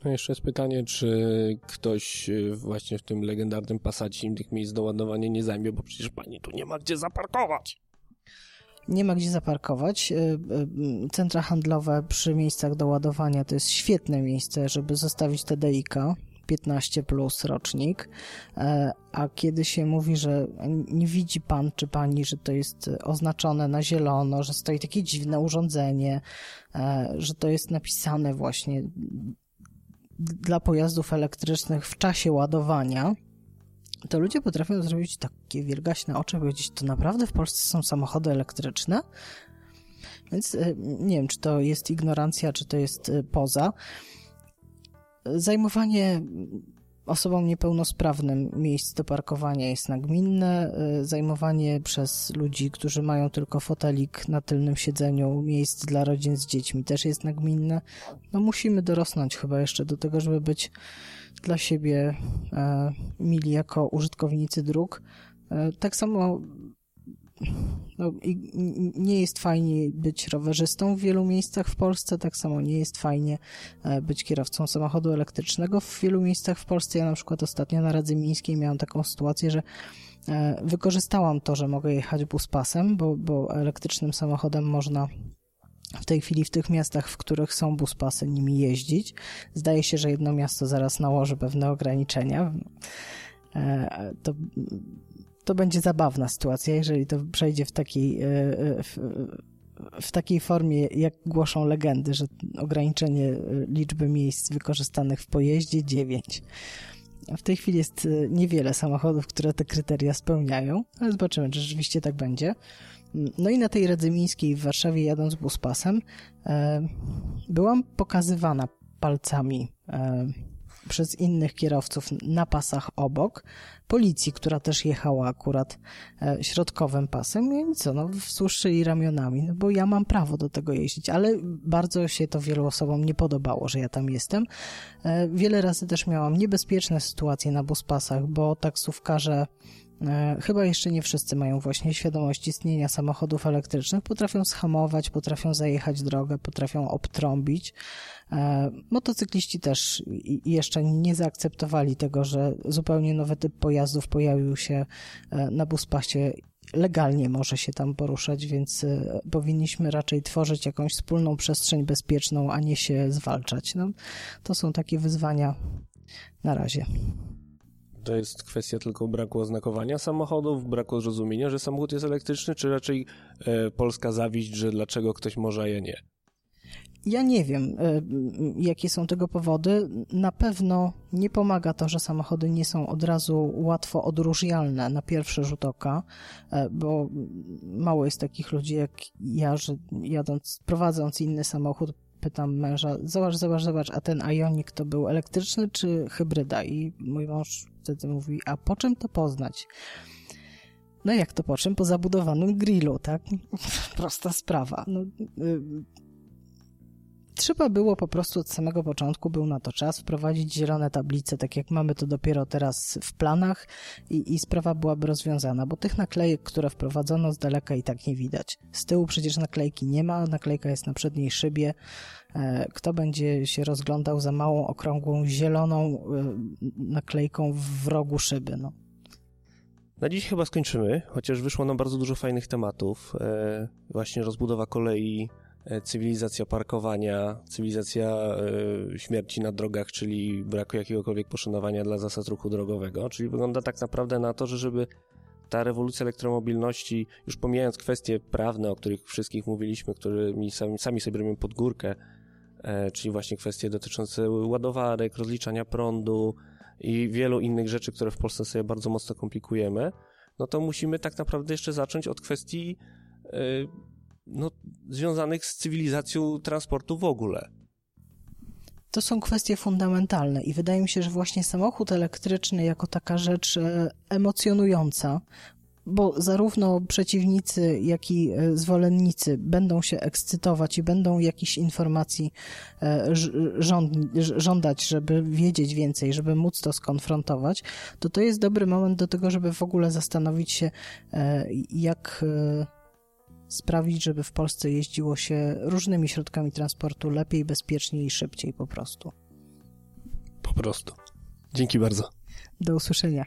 No jeszcze jest pytanie, czy ktoś y, właśnie w tym legendarnym Passacie im tych miejsc do ładowania nie zajmie, bo przecież pani tu nie ma gdzie zaparkować. Nie ma gdzie zaparkować. Y, y, centra handlowe przy miejscach do ładowania to jest świetne miejsce, żeby zostawić TDIK. 15 plus rocznik, e, a kiedy się mówi, że nie widzi pan czy pani, że to jest oznaczone na zielono, że stoi takie dziwne urządzenie, e, że to jest napisane właśnie dla pojazdów elektrycznych w czasie ładowania, to ludzie potrafią zrobić takie wielgaśne oczy, powiedzieć, to naprawdę w Polsce są samochody elektryczne? Więc e, nie wiem, czy to jest ignorancja, czy to jest e, poza. Zajmowanie osobom niepełnosprawnym miejsc do parkowania jest nagminne. Y, zajmowanie przez ludzi, którzy mają tylko fotelik na tylnym siedzeniu miejsc dla rodzin z dziećmi też jest nagminne. No musimy dorosnąć chyba jeszcze do tego, żeby być dla siebie e, mili jako użytkownicy dróg. E, tak samo no, nie jest fajnie być rowerzystą w wielu miejscach w Polsce, tak samo nie jest fajnie e, być kierowcą samochodu elektrycznego w wielu miejscach w Polsce. Ja na przykład ostatnio na Radzy Mińskiej miałam taką sytuację, że e, wykorzystałam to, że mogę jechać buspasem, bo, bo elektrycznym samochodem można w tej chwili w tych miastach, w których są buspasy, nimi jeździć. Zdaje się, że jedno miasto zaraz nałoży pewne ograniczenia. E, to to będzie zabawna sytuacja, jeżeli to przejdzie w takiej, e, e, w, w takiej formie, jak głoszą legendy, że ograniczenie e, liczby miejsc wykorzystanych w pojeździe 9. W tej chwili jest niewiele samochodów, które te kryteria spełniają, ale zobaczymy, czy rzeczywiście tak będzie. No i na tej Radzymińskiej w Warszawie jadąc buspasem byłam pokazywana palcami przez innych kierowców na pasach obok, policji, która też jechała akurat e, środkowym pasem i co, no wzruszyli ramionami, no bo ja mam prawo do tego jeździć, ale bardzo się to wielu osobom nie podobało, że ja tam jestem. E, wiele razy też miałam niebezpieczne sytuacje na buspasach, bo taksówkarze chyba jeszcze nie wszyscy mają właśnie świadomość istnienia samochodów elektrycznych. Potrafią schamować, potrafią zajechać drogę, potrafią obtrąbić. E, motocykliści też jeszcze nie zaakceptowali tego, że zupełnie nowy typ pojazdów pojawił się e, na buspasie legalnie może się tam poruszać, więc powinniśmy raczej tworzyć jakąś wspólną przestrzeń bezpieczną, a nie się zwalczać. No, to są takie wyzwania na razie to jest kwestia tylko braku oznakowania samochodów, braku zrozumienia, że samochód jest elektryczny, czy raczej e, polska zawiść, że dlaczego ktoś może, a ja nie? Ja nie wiem, e, jakie są tego powody. Na pewno nie pomaga to, że samochody nie są od razu łatwo odróżnialne na pierwszy rzut oka, e, bo mało jest takich ludzi jak ja, że jadąc, prowadząc inny samochód, pytam męża, zobacz, zobacz, zobacz, a ten Ioniq to był elektryczny czy hybryda? I mój mąż wtedy mówi, a po czym to poznać? No jak to po czym? Po zabudowanym grillu, tak? Prosta sprawa. No, y trzeba było po prostu od samego początku, był na to czas, wprowadzić zielone tablice, tak jak mamy to dopiero teraz w planach i, i sprawa byłaby rozwiązana, bo tych naklejek, które wprowadzono z daleka i tak nie widać. Z tyłu przecież naklejki nie ma, naklejka jest na przedniej szybie. Kto będzie się rozglądał za małą, okrągłą, zieloną naklejką w rogu szyby? No. Na dziś chyba skończymy, chociaż wyszło nam bardzo dużo fajnych tematów. E, właśnie rozbudowa kolei, e, cywilizacja parkowania, cywilizacja e, śmierci na drogach, czyli braku jakiegokolwiek poszanowania dla zasad ruchu drogowego. Czyli wygląda tak naprawdę na to, że żeby ta rewolucja elektromobilności, już pomijając kwestie prawne, o których wszystkich mówiliśmy, którymi sami, sami sobie robimy pod górkę, czyli właśnie kwestie dotyczące ładowarek, rozliczania prądu, i wielu innych rzeczy, które w Polsce sobie bardzo mocno komplikujemy, no to musimy tak naprawdę jeszcze zacząć od kwestii no, związanych z cywilizacją transportu w ogóle. To są kwestie fundamentalne i wydaje mi się, że właśnie samochód elektryczny jako taka rzecz e, emocjonująca, bo zarówno przeciwnicy, jak i e, zwolennicy będą się ekscytować i będą jakichś informacji e, żądać, żeby wiedzieć więcej, żeby móc to skonfrontować, to to jest dobry moment do tego, żeby w ogóle zastanowić się, jak sprawić, żeby w Polsce jeździło się różnymi środkami transportu lepiej, bezpieczniej i szybciej po prostu. Po prostu. Dzięki bardzo. Do usłyszenia.